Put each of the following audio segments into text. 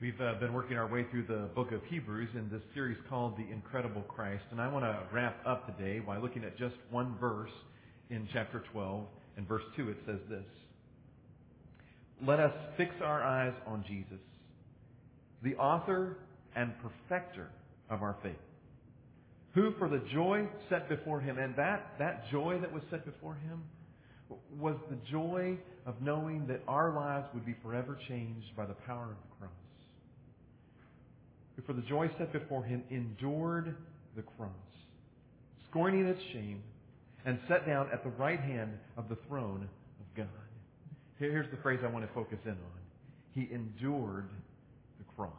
We've uh, been working our way through the book of Hebrews in this series called The Incredible Christ, and I want to wrap up today by looking at just one verse in chapter 12. In verse 2, it says this Let us fix our eyes on Jesus, the author and perfecter of our faith, who for the joy set before him, and that, that joy that was set before him was the joy of knowing that our lives would be forever changed by the power of the cross who for the joy set before him endured the cross, scorning its shame, and sat down at the right hand of the throne of God. Here's the phrase I want to focus in on. He endured the cross.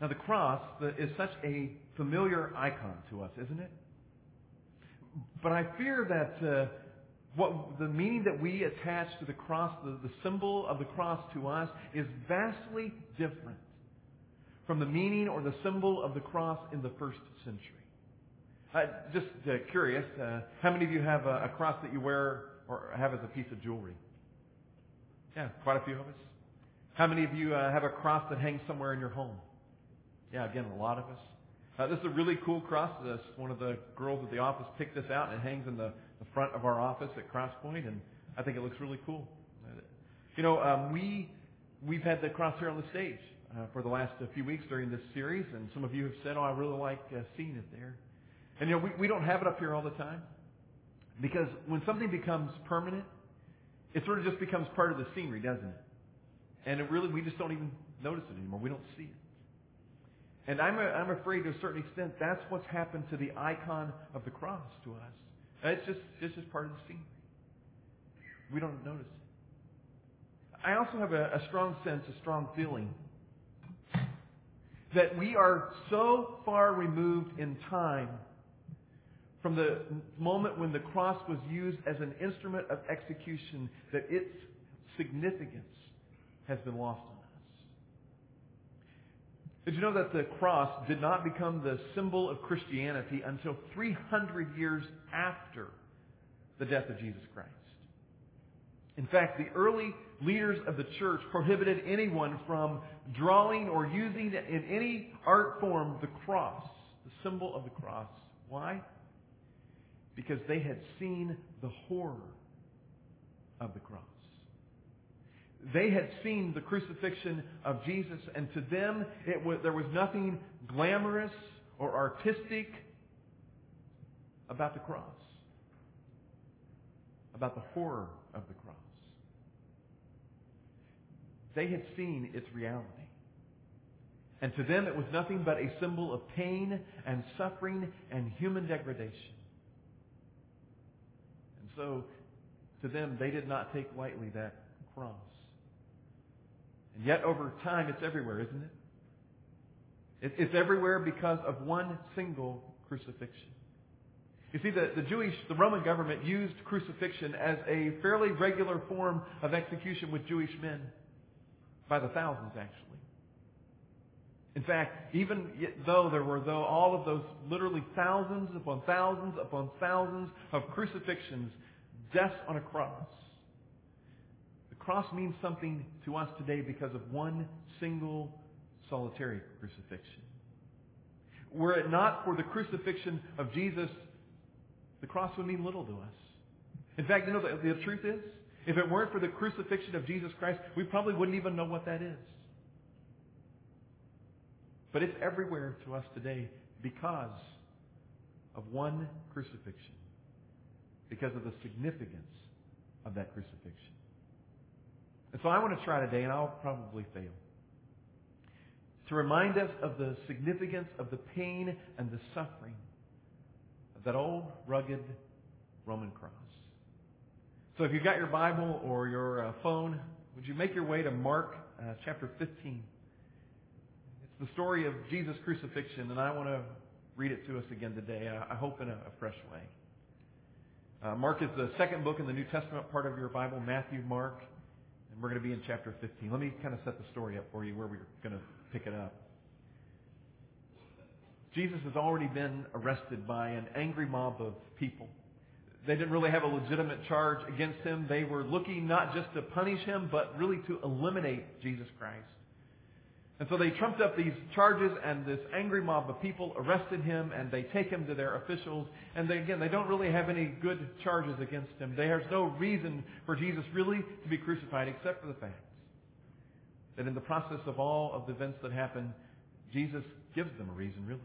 Now the cross is such a familiar icon to us, isn't it? But I fear that uh, what the meaning that we attach to the cross, the, the symbol of the cross to us, is vastly different from the meaning or the symbol of the cross in the first century. Uh, just uh, curious, uh, how many of you have a, a, cross that you wear or have as a piece of jewelry? Yeah, quite a few of us. How many of you uh, have a cross that hangs somewhere in your home? Yeah, again, a lot of us. Uh, this is a really cool cross. This one of the girls at the office picked this out, and it hangs in the, the front of our office at Crosspoint, and I think it looks really cool. You know, um, we we've had the cross here on the stage uh, for the last uh, few weeks during this series, and some of you have said, "Oh, I really like uh, seeing it there." And you know, we, we don't have it up here all the time because when something becomes permanent, it sort of just becomes part of the scenery, doesn't it? And it really, we just don't even notice it anymore. We don't see it. And I'm, a, I'm afraid to a certain extent that's what's happened to the icon of the cross to us. It's just, it's just part of the scenery. We don't notice it. I also have a, a strong sense, a strong feeling that we are so far removed in time from the moment when the cross was used as an instrument of execution that its significance has been lost on us. Did you know that the cross did not become the symbol of Christianity until 300 years after the death of Jesus Christ? In fact, the early leaders of the church prohibited anyone from drawing or using in any art form the cross, the symbol of the cross. Why? Because they had seen the horror of the cross. They had seen the crucifixion of Jesus, and to them, was, there was nothing glamorous or artistic about the cross, about the horror of the cross. They had seen its reality. And to them, it was nothing but a symbol of pain and suffering and human degradation. And so, to them, they did not take lightly that cross. And yet, over time, it's everywhere, isn't it? It's everywhere because of one single crucifixion. You see, the, the Jewish, the Roman government used crucifixion as a fairly regular form of execution with Jewish men by the thousands, actually. In fact, even though there were though all of those literally thousands upon thousands upon thousands of crucifixions, deaths on a cross, the cross means something to us today because of one single solitary crucifixion. Were it not for the crucifixion of Jesus, the cross would mean little to us. In fact, you know, the, the truth is, if it weren't for the crucifixion of Jesus Christ, we probably wouldn't even know what that is. But it's everywhere to us today because of one crucifixion, because of the significance of that crucifixion. And so I want to try today, and I'll probably fail, to remind us of the significance of the pain and the suffering of that old, rugged Roman cross. So if you've got your Bible or your uh, phone, would you make your way to Mark uh, chapter 15? It's the story of Jesus' crucifixion, and I want to read it to us again today, I hope in a, a fresh way. Uh, Mark is the second book in the New Testament part of your Bible, Matthew, Mark, and we're going to be in chapter 15. Let me kind of set the story up for you where we're going to pick it up. Jesus has already been arrested by an angry mob of people. They didn't really have a legitimate charge against him. They were looking not just to punish him, but really to eliminate Jesus Christ And so they trumped up these charges, and this angry mob of people arrested him, and they take him to their officials. And they, again, they don't really have any good charges against him. There's no reason for Jesus really to be crucified except for the fact that in the process of all of the events that happen, Jesus gives them a reason, really.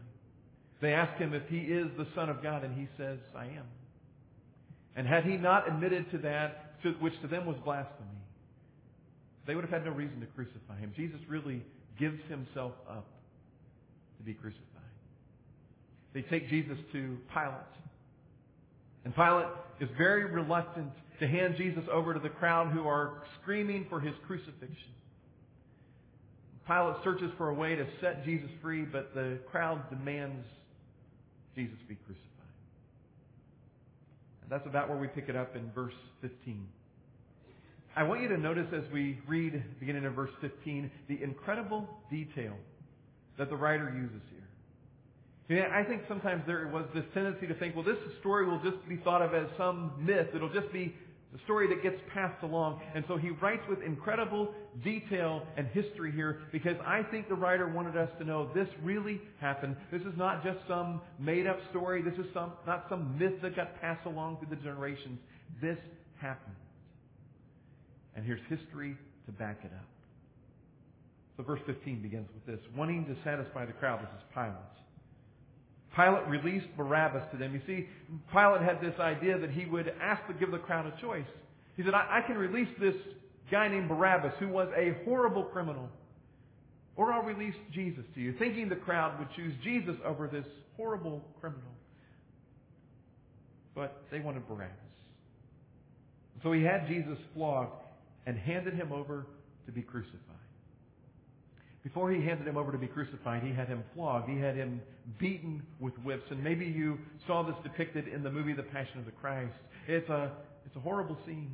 They ask him if he is the Son of God, and he says, I am. And had he not admitted to that, which to them was blasphemy, they would have had no reason to crucify him. Jesus really gives himself up to be crucified. They take Jesus to Pilate. And Pilate is very reluctant to hand Jesus over to the crowd who are screaming for his crucifixion. Pilate searches for a way to set Jesus free, but the crowd demands Jesus be crucified. That's about where we pick it up in verse 15. I want you to notice as we read, beginning in verse 15, the incredible detail that the writer uses here. I think sometimes there was this tendency to think, well, this story will just be thought of as some myth. It'll just be the story that gets passed along. And so he writes with incredible detail and history here because I think the writer wanted us to know this really happened. This is not just some made up story. This is some, not some myth that got passed along through the generations. This happened. And here's history to back it up. So verse 15 begins with this. Wanting to satisfy the crowd, this is Pilate. Pilate released Barabbas to them. You see, Pilate had this idea that he would ask to give the crowd a choice. He said, I, I can release this guy named Barabbas, who was a horrible criminal, or I'll release Jesus to you, thinking the crowd would choose Jesus over this horrible criminal. But they wanted Barabbas. So he had Jesus flogged and handed him over to be crucified. Before he handed him over to be crucified, he had him flogged. He had him beaten with whips. And maybe you saw this depicted in the movie The Passion of the Christ. It's a, it's a horrible scene.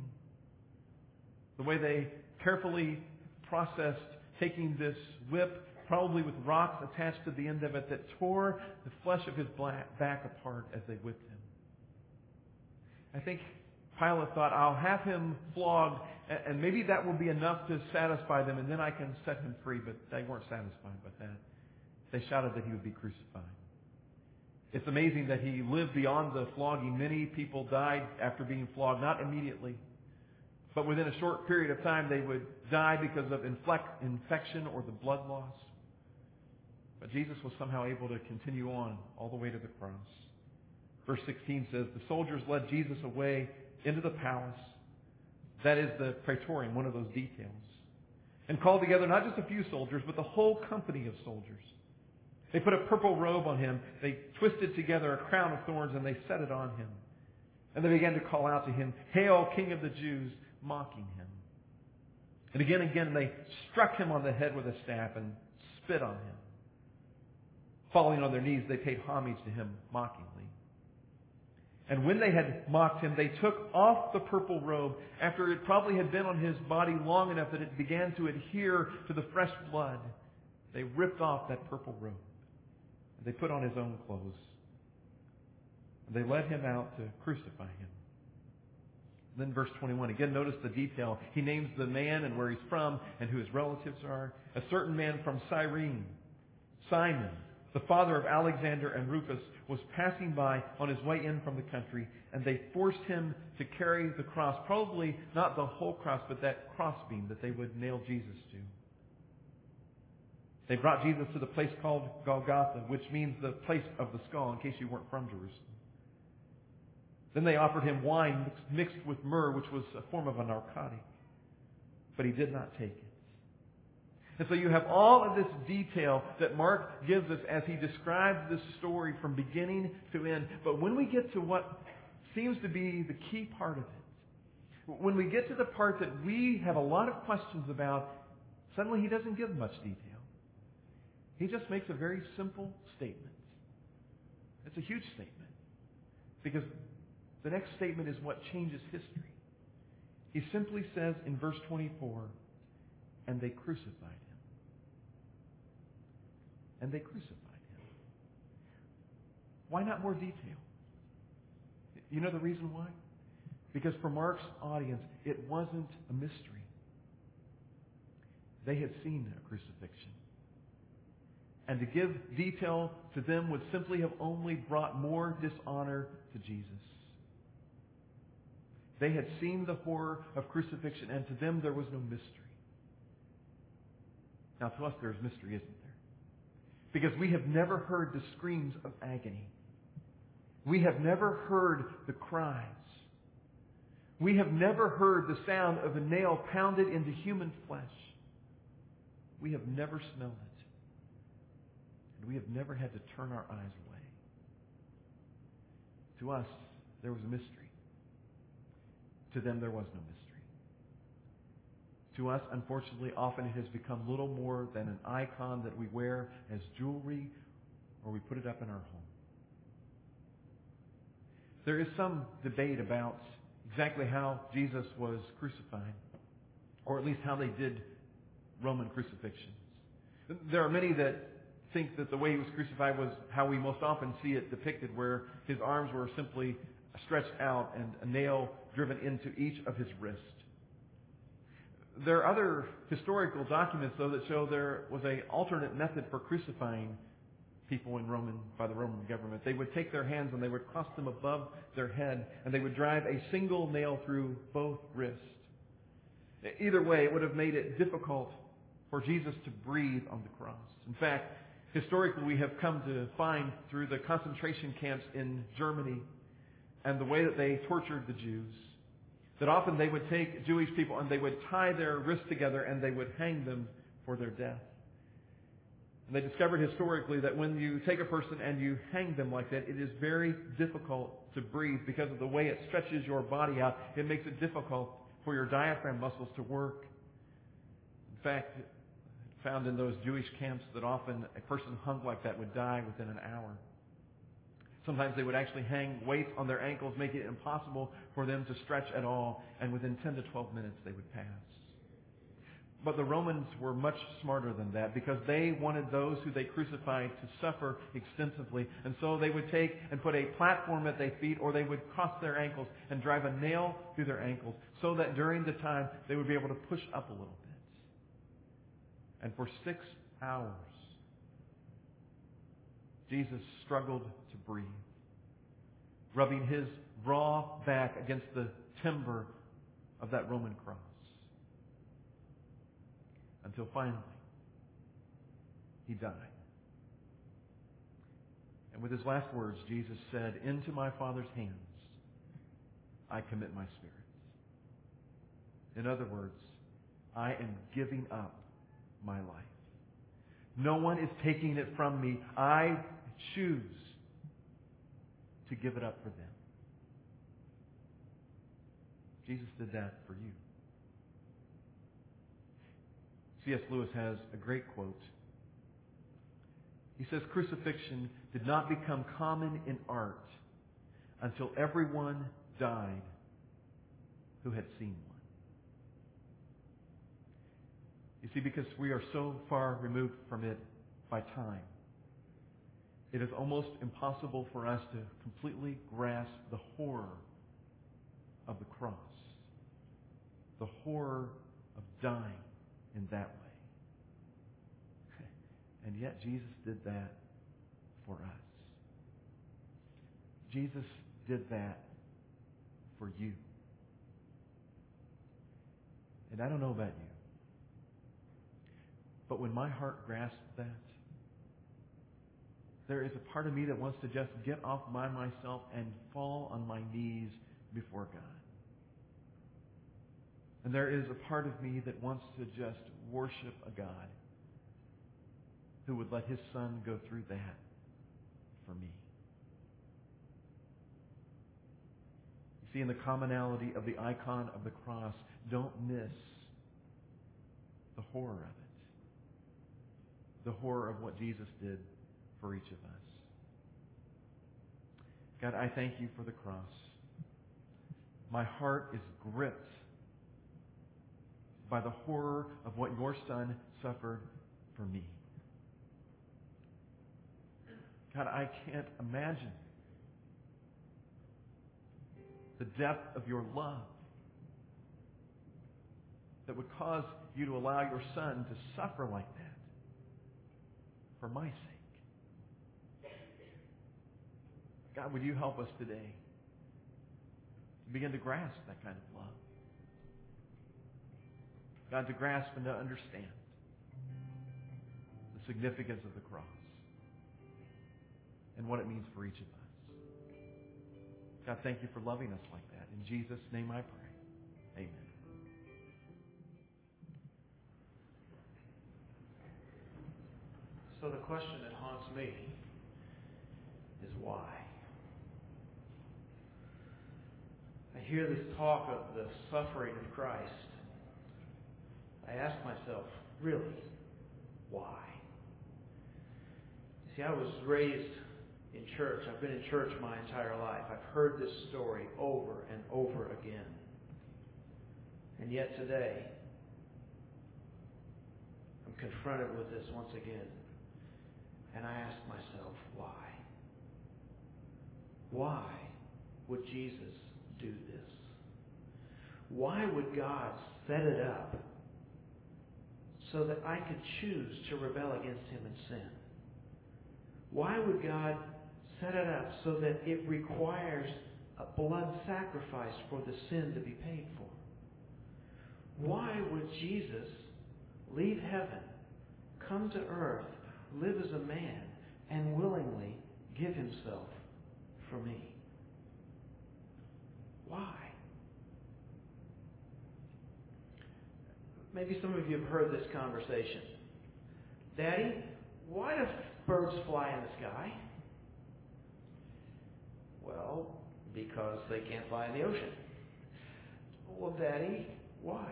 The way they carefully processed taking this whip, probably with rocks attached to the end of it, that tore the flesh of his back apart as they whipped him. I think Pilate thought, I'll have him flogged and maybe that will be enough to satisfy them, and then I can set him free. But they weren't satisfied with that. They shouted that he would be crucified. It's amazing that he lived beyond the flogging. Many people died after being flogged, not immediately, but within a short period of time they would die because of infection or the blood loss. But Jesus was somehow able to continue on all the way to the cross. Verse 16 says, The soldiers led Jesus away into the palace that is the praetorium, one of those details. And called together not just a few soldiers, but the whole company of soldiers. They put a purple robe on him. They twisted together a crown of thorns and they set it on him. And they began to call out to him, Hail, King of the Jews, mocking him. And again and again they struck him on the head with a staff and spit on him. Falling on their knees, they paid homage to him mockingly. And when they had mocked him, they took off the purple robe after it probably had been on his body long enough that it began to adhere to the fresh blood. They ripped off that purple robe. And they put on his own clothes. And they led him out to crucify him. Then verse 21, again notice the detail. He names the man and where he's from and who his relatives are. A certain man from Cyrene, Simon, the father of Alexander and Rufus, was passing by on his way in from the country, and they forced him to carry the cross. Probably not the whole cross, but that crossbeam that they would nail Jesus to. They brought Jesus to the place called Golgotha, which means the place of the skull, in case you weren't from Jerusalem. Then they offered him wine mixed with myrrh, which was a form of a narcotic. But he did not take it. And so you have all of this detail that Mark gives us as he describes this story from beginning to end. But when we get to what seems to be the key part of it, when we get to the part that we have a lot of questions about, suddenly he doesn't give much detail. He just makes a very simple statement. It's a huge statement. Because the next statement is what changes history. He simply says in verse 24, and they crucified him and they crucified him. Why not more detail? You know the reason why? Because for Mark's audience, it wasn't a mystery. They had seen a crucifixion. and to give detail to them would simply have only brought more dishonor to Jesus. They had seen the horror of crucifixion, and to them there was no mystery. Now, to us, there is mystery, isn't? Because we have never heard the screams of agony. We have never heard the cries. We have never heard the sound of a nail pounded into human flesh. We have never smelled it. And we have never had to turn our eyes away. To us, there was a mystery. To them, there was no mystery. To us, unfortunately, often it has become little more than an icon that we wear as jewelry or we put it up in our home. There is some debate about exactly how Jesus was crucified, or at least how they did Roman crucifixions. There are many that think that the way he was crucified was how we most often see it depicted, where his arms were simply stretched out and a nail driven into each of his wrists. There are other historical documents, though, that show there was an alternate method for crucifying people in Roman by the Roman government. They would take their hands and they would cross them above their head, and they would drive a single nail through both wrists. Either way, it would have made it difficult for Jesus to breathe on the cross. In fact, historically, we have come to find through the concentration camps in Germany and the way that they tortured the Jews that often they would take Jewish people and they would tie their wrists together and they would hang them for their death. And they discovered historically that when you take a person and you hang them like that, it is very difficult to breathe because of the way it stretches your body out. It makes it difficult for your diaphragm muscles to work. In fact, found in those Jewish camps that often a person hung like that would die within an hour. Sometimes they would actually hang weights on their ankles, making it impossible for them to stretch at all, and within 10 to 12 minutes they would pass. But the Romans were much smarter than that because they wanted those who they crucified to suffer extensively. And so they would take and put a platform at their feet or they would cross their ankles and drive a nail through their ankles so that during the time they would be able to push up a little bit. And for six hours, Jesus struggled breathe, rubbing his raw back against the timber of that Roman cross. Until finally, he died. And with his last words, Jesus said, Into my Father's hands I commit my spirit. In other words, I am giving up my life. No one is taking it from me. I choose to give it up for them. Jesus did that for you. C.S. Lewis has a great quote. He says, Crucifixion did not become common in art until everyone died who had seen one. You see, because we are so far removed from it by time, it is almost impossible for us to completely grasp the horror of the cross, the horror of dying in that way. And yet Jesus did that for us. Jesus did that for you. And I don't know about you, but when my heart grasps that, there is a part of me that wants to just get off by myself and fall on my knees before God. And there is a part of me that wants to just worship a God who would let his son go through that for me. You see, in the commonality of the icon of the cross, don't miss the horror of it. The horror of what Jesus did for each of us. God, I thank you for the cross. My heart is gripped by the horror of what your son suffered for me. God, I can't imagine the depth of your love that would cause you to allow your son to suffer like that for my sake. God, would you help us today to begin to grasp that kind of love? God, to grasp and to understand the significance of the cross and what it means for each of us. God, thank you for loving us like that. In Jesus' name I pray. Amen. So the question that haunts me is why? I hear this talk of the suffering of Christ. I ask myself, really, why? See, I was raised in church. I've been in church my entire life. I've heard this story over and over again. And yet today, I'm confronted with this once again. And I ask myself, why? Why would Jesus do this? Why would God set it up so that I could choose to rebel against Him and sin? Why would God set it up so that it requires a blood sacrifice for the sin to be paid for? Why would Jesus leave heaven, come to earth, live as a man, and willingly give himself for me? Why? Maybe some of you have heard this conversation. Daddy, why do birds fly in the sky? Well, because they can't fly in the ocean. Well, Daddy, why?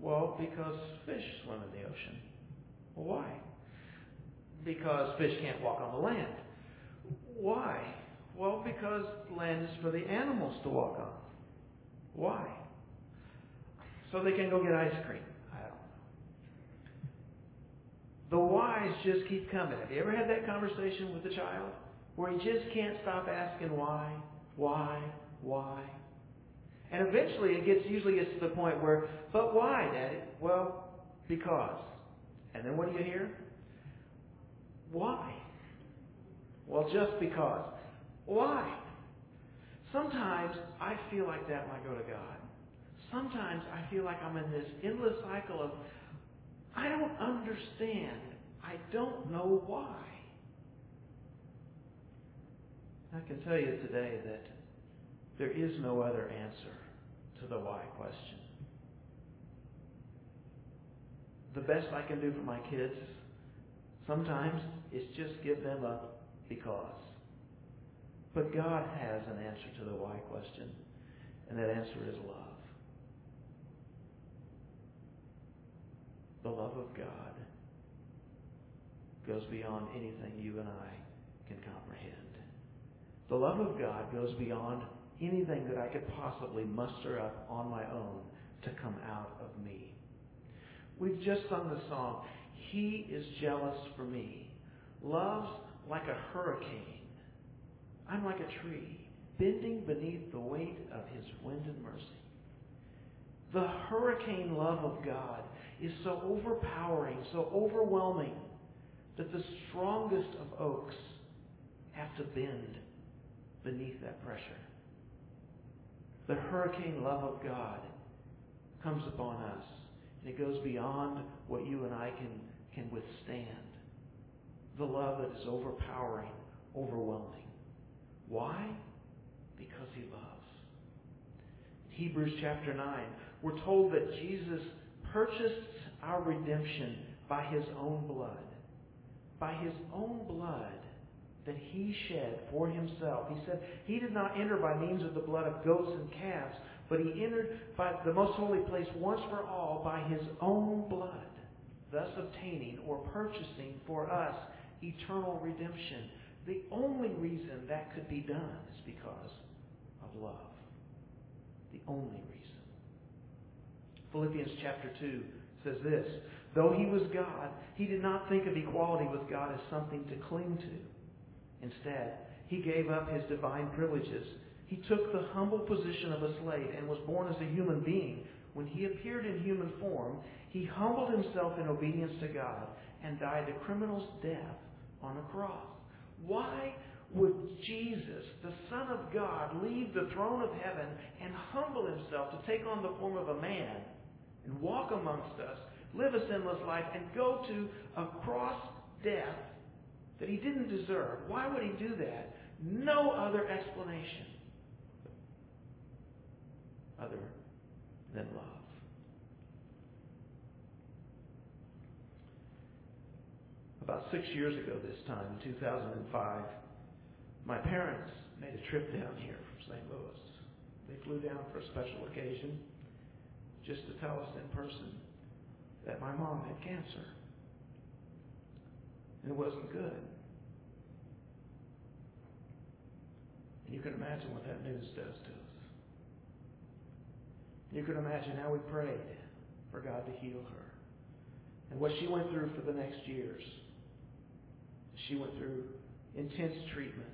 Well, because fish swim in the ocean. Well, why? Because fish can't walk on the land. Why? Well, because land is for the animals to walk on. Why? So they can go get ice cream. I don't know. The whys just keep coming. Have you ever had that conversation with a child where he just can't stop asking why, why, why? And eventually it gets usually gets to the point where, but why, Daddy? Well, because. And then what do you hear? Why? Well, just because. Why? Sometimes I feel like that when I go to God. Sometimes I feel like I'm in this endless cycle of, I don't understand. I don't know why. I can tell you today that there is no other answer to the why question. The best I can do for my kids sometimes is just give them a because. But God has an answer to the why question, and that answer is love. The love of God goes beyond anything you and I can comprehend. The love of God goes beyond anything that I could possibly muster up on my own to come out of me. We've just sung the song, He is jealous for me. Love's like a hurricane. I'm like a tree, bending beneath the weight of His wind and mercy. The hurricane love of God is so overpowering, so overwhelming, that the strongest of oaks have to bend beneath that pressure. The hurricane love of God comes upon us, and it goes beyond what you and I can, can withstand. The love that is overpowering, overwhelming. Why? Because He loves. In Hebrews chapter 9, we're told that Jesus purchased our redemption by His own blood. By His own blood that he shed for himself. He said he did not enter by means of the blood of goats and calves, but he entered by the most holy place once for all by his own blood, thus obtaining or purchasing for us eternal redemption. The only reason that could be done is because of love. The only reason. Philippians chapter 2 says this Though he was God, he did not think of equality with God as something to cling to. Instead, he gave up his divine privileges. He took the humble position of a slave and was born as a human being. When he appeared in human form, he humbled himself in obedience to God and died a criminal's death on a cross. Why would Jesus, the Son of God, leave the throne of heaven and humble himself to take on the form of a man and walk amongst us, live a sinless life, and go to a cross death that he didn't deserve? Why would he do that? No other explanation other than love. About six years ago this time, in 2005, my parents made a trip down here from St. Louis. They flew down for a special occasion just to tell us in person that my mom had cancer. And it wasn't good. And you can imagine what that news does to us. You can imagine how we prayed for God to heal her. And what she went through for the next years. She went through intense treatment.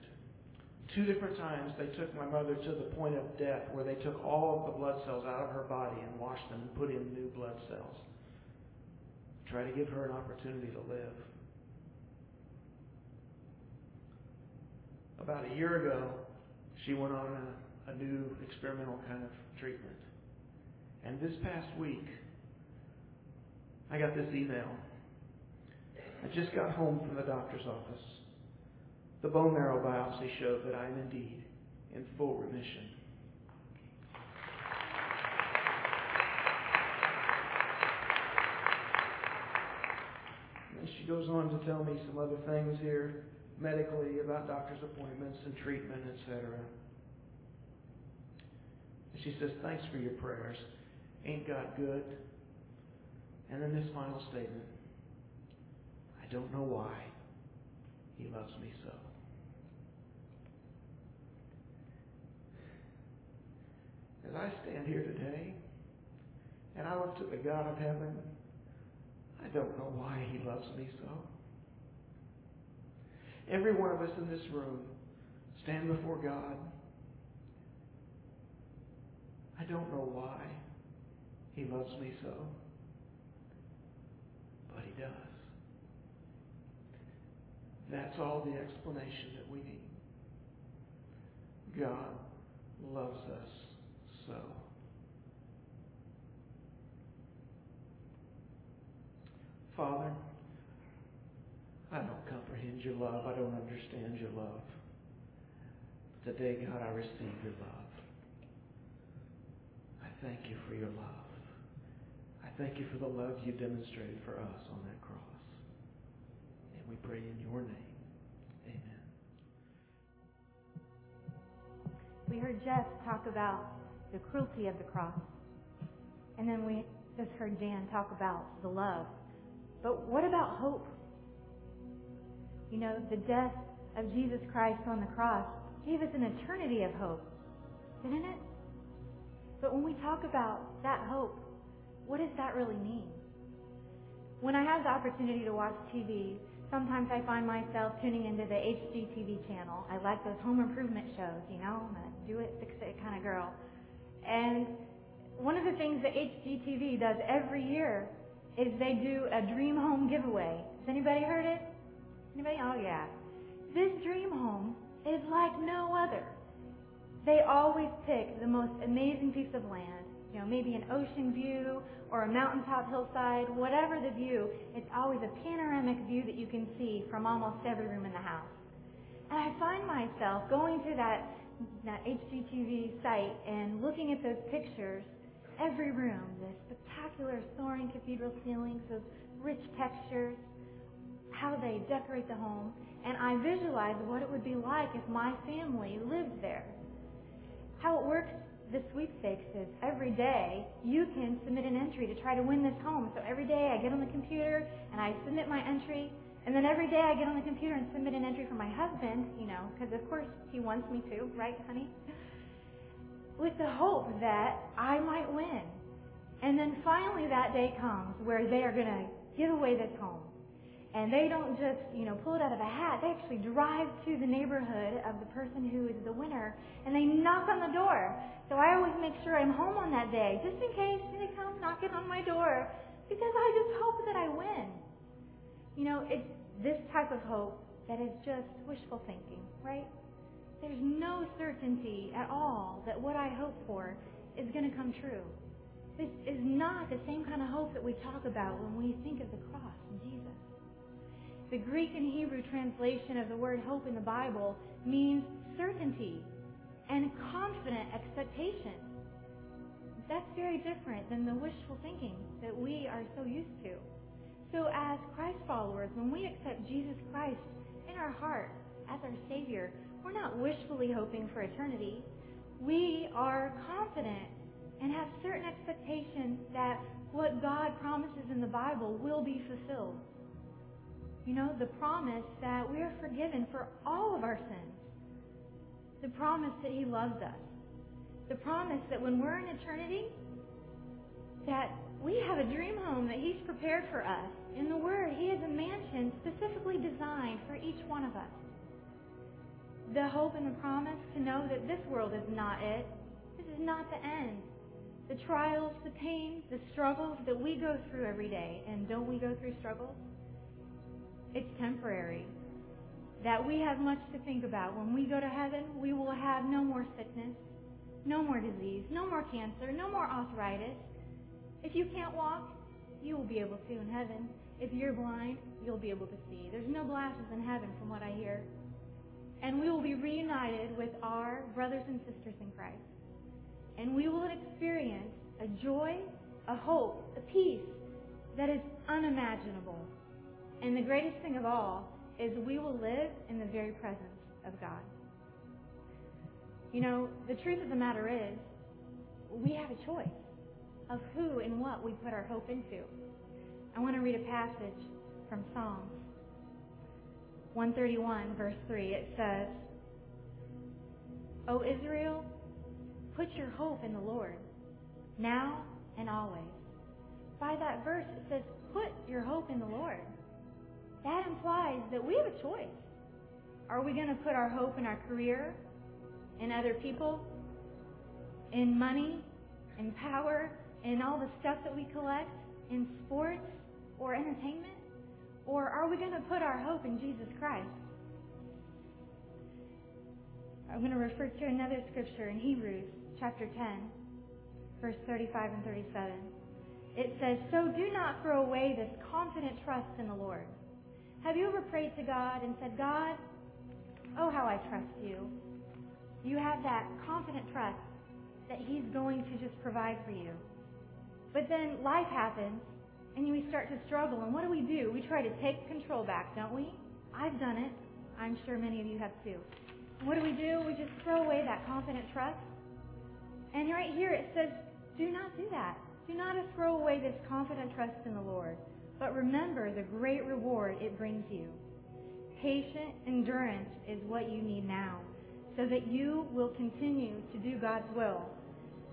Two different times they took my mother to the point of death where they took all of the blood cells out of her body and washed them and put in new blood cells. Try to give her an opportunity to live. About a year ago, she went on a, a new experimental kind of treatment. And this past week, I got this email. I just got home from the doctor's office. The bone marrow biopsy showed that I am indeed in full remission. And she goes on to tell me some other things here medically about doctor's appointments and treatment, etc. She says, Thanks for your prayers. Ain't God good? And then this final statement don't know why He loves me so. As I stand here today and I look to the God of heaven, I don't know why He loves me so. Every one of us in this room stand before God. I don't know why He loves me so, but He does. That's all the explanation that we need. God loves us so. Father, I don't comprehend your love. I don't understand your love. Today, God, I receive your love. I thank you for your love. I thank you for the love you demonstrated for us on that cross. And we pray in your name. Amen. We heard Jeff talk about the cruelty of the cross. And then we just heard Dan talk about the love. But what about hope? You know, the death of Jesus Christ on the cross gave us an eternity of hope, didn't it? But when we talk about that hope, what does that really mean? When I have the opportunity to watch TV, sometimes I find myself tuning into the HGTV channel. I like those home improvement shows, you know, I'm a do it, fix it kind of girl. And one of the things that HGTV does every year is they do a dream home giveaway. Has anybody heard it? Anybody? Oh yeah. This dream home is like no other. They always pick the most amazing piece of land. You know, maybe an ocean view or a mountaintop hillside, whatever the view, it's always a panoramic view that you can see from almost every room in the house. And I find myself going to that that HGTV site and looking at those pictures, every room, the spectacular soaring cathedral ceilings, those rich textures, how they decorate the home, and I visualize what it would be like if my family lived there. How it works, the sweepstakes is every day you can submit an entry to try to win this home. So every day I get on the computer and I submit my entry, and then every day I get on the computer and submit an entry for my husband, you know, because of course he wants me to, right, honey? With the hope that I might win. And then finally that day comes where they are going to give away this home. And they don't just, you know, pull it out of a hat. They actually drive to the neighborhood of the person who is the winner and they knock on the door. So I always make sure I'm home on that day, just in case they come knocking on my door, because I just hope that I win. You know, it's this type of hope that is just wishful thinking, right? There's no certainty at all that what I hope for is going to come true. This is not the same kind of hope that we talk about when we think of the cross. The Greek and Hebrew translation of the word hope in the Bible means certainty and confident expectation. That's very different than the wishful thinking that we are so used to. So as Christ followers, when we accept Jesus Christ in our heart as our Savior, we're not wishfully hoping for eternity. We are confident and have certain expectation that what God promises in the Bible will be fulfilled. You know, the promise that we are forgiven for all of our sins. The promise that He loves us. The promise that when we're in eternity, that we have a dream home that He's prepared for us. In the Word, He has a mansion specifically designed for each one of us. The hope and the promise to know that this world is not it. This is not the end. The trials, the pain, the struggles that we go through every day, and don't we go through struggles? It's temporary. That we have much to think about. When we go to heaven, we will have no more sickness, no more disease, no more cancer, no more arthritis. If you can't walk, you will be able to in heaven. If you're blind, you'll be able to see. There's no glasses in heaven from what I hear. And we will be reunited with our brothers and sisters in Christ. And we will experience a joy, a hope, a peace that is unimaginable. And the greatest thing of all is we will live in the very presence of God. You know, the truth of the matter is, we have a choice of who and what we put our hope into. I want to read a passage from Psalms 131, verse 3. It says, O Israel, put your hope in the Lord, now and always. By that verse, it says, put your hope in the Lord. That implies that we have a choice. Are we going to put our hope in our career, in other people, in money, in power, in all the stuff that we collect, in sports or entertainment? Or are we going to put our hope in Jesus Christ? I'm going to refer to another scripture in Hebrews chapter 10, verse 35 and 37. It says, So do not throw away this confident trust in the Lord. Have you ever prayed to God and said, God, oh, how I trust you? You have that confident trust that He's going to just provide for you. But then life happens and we start to struggle. And what do we do? We try to take control back, don't we? I've done it. I'm sure many of you have too. What do we do? We just throw away that confident trust. And right here it says, do not do that. Do not throw away this confident trust in the Lord. But remember the great reward it brings you. Patient endurance is what you need now, so that you will continue to do God's will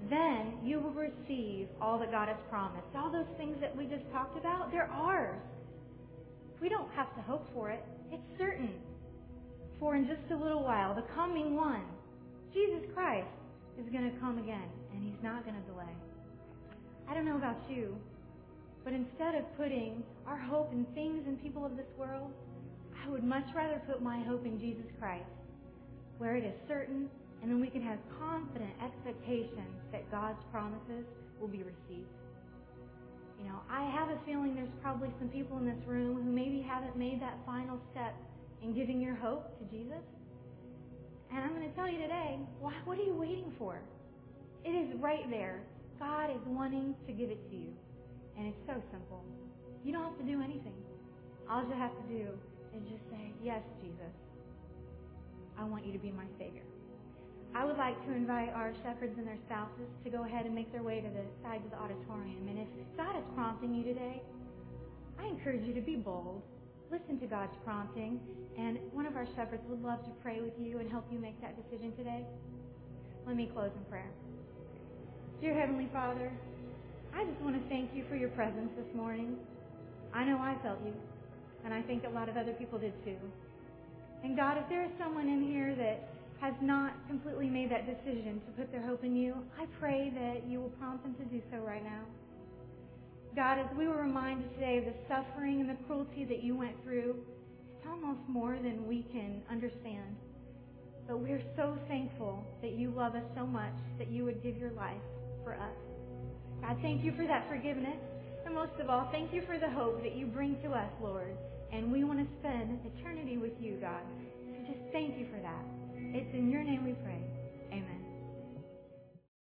then you will receive all that God has promised. All those things that we just talked about, they're ours. We don't have to hope for it. It's certain. For in just a little while, the coming one, Jesus Christ, is going to come again, and he's not going to delay. I don't know about you, but instead of putting our hope in things and people of this world, I would much rather put my hope in Jesus Christ, where it is certain and then we can have confident expectations that God's promises will be received. You know, I have a feeling there's probably some people in this room who maybe haven't made that final step in giving your hope to Jesus. And I'm going to tell you today, why, what are you waiting for? It is right there. God is wanting to give it to you. And it's so simple. You don't have to do anything. All you have to do is just say, Yes, Jesus. I want you to be my Savior. I would like to invite our shepherds and their spouses to go ahead and make their way to the sides of the auditorium. And if God is prompting you today, I encourage you to be bold. Listen to God's prompting. And one of our shepherds would love to pray with you and help you make that decision today. Let me close in prayer. Dear Heavenly Father, I just want to thank you for your presence this morning. I know I felt you, and I think a lot of other people did too. And God, if there is someone in here that has not completely made that decision to put their hope in you, I pray that you will prompt them to do so right now. God, as we were reminded today of the suffering and the cruelty that you went through, it's almost more than we can understand. But we're so thankful that you love us so much that you would give your life for us. God, thank you for that forgiveness. And most of all, thank you for the hope that you bring to us, Lord. And we want to spend eternity with you, God. So just thank you for that. It's in your name we pray.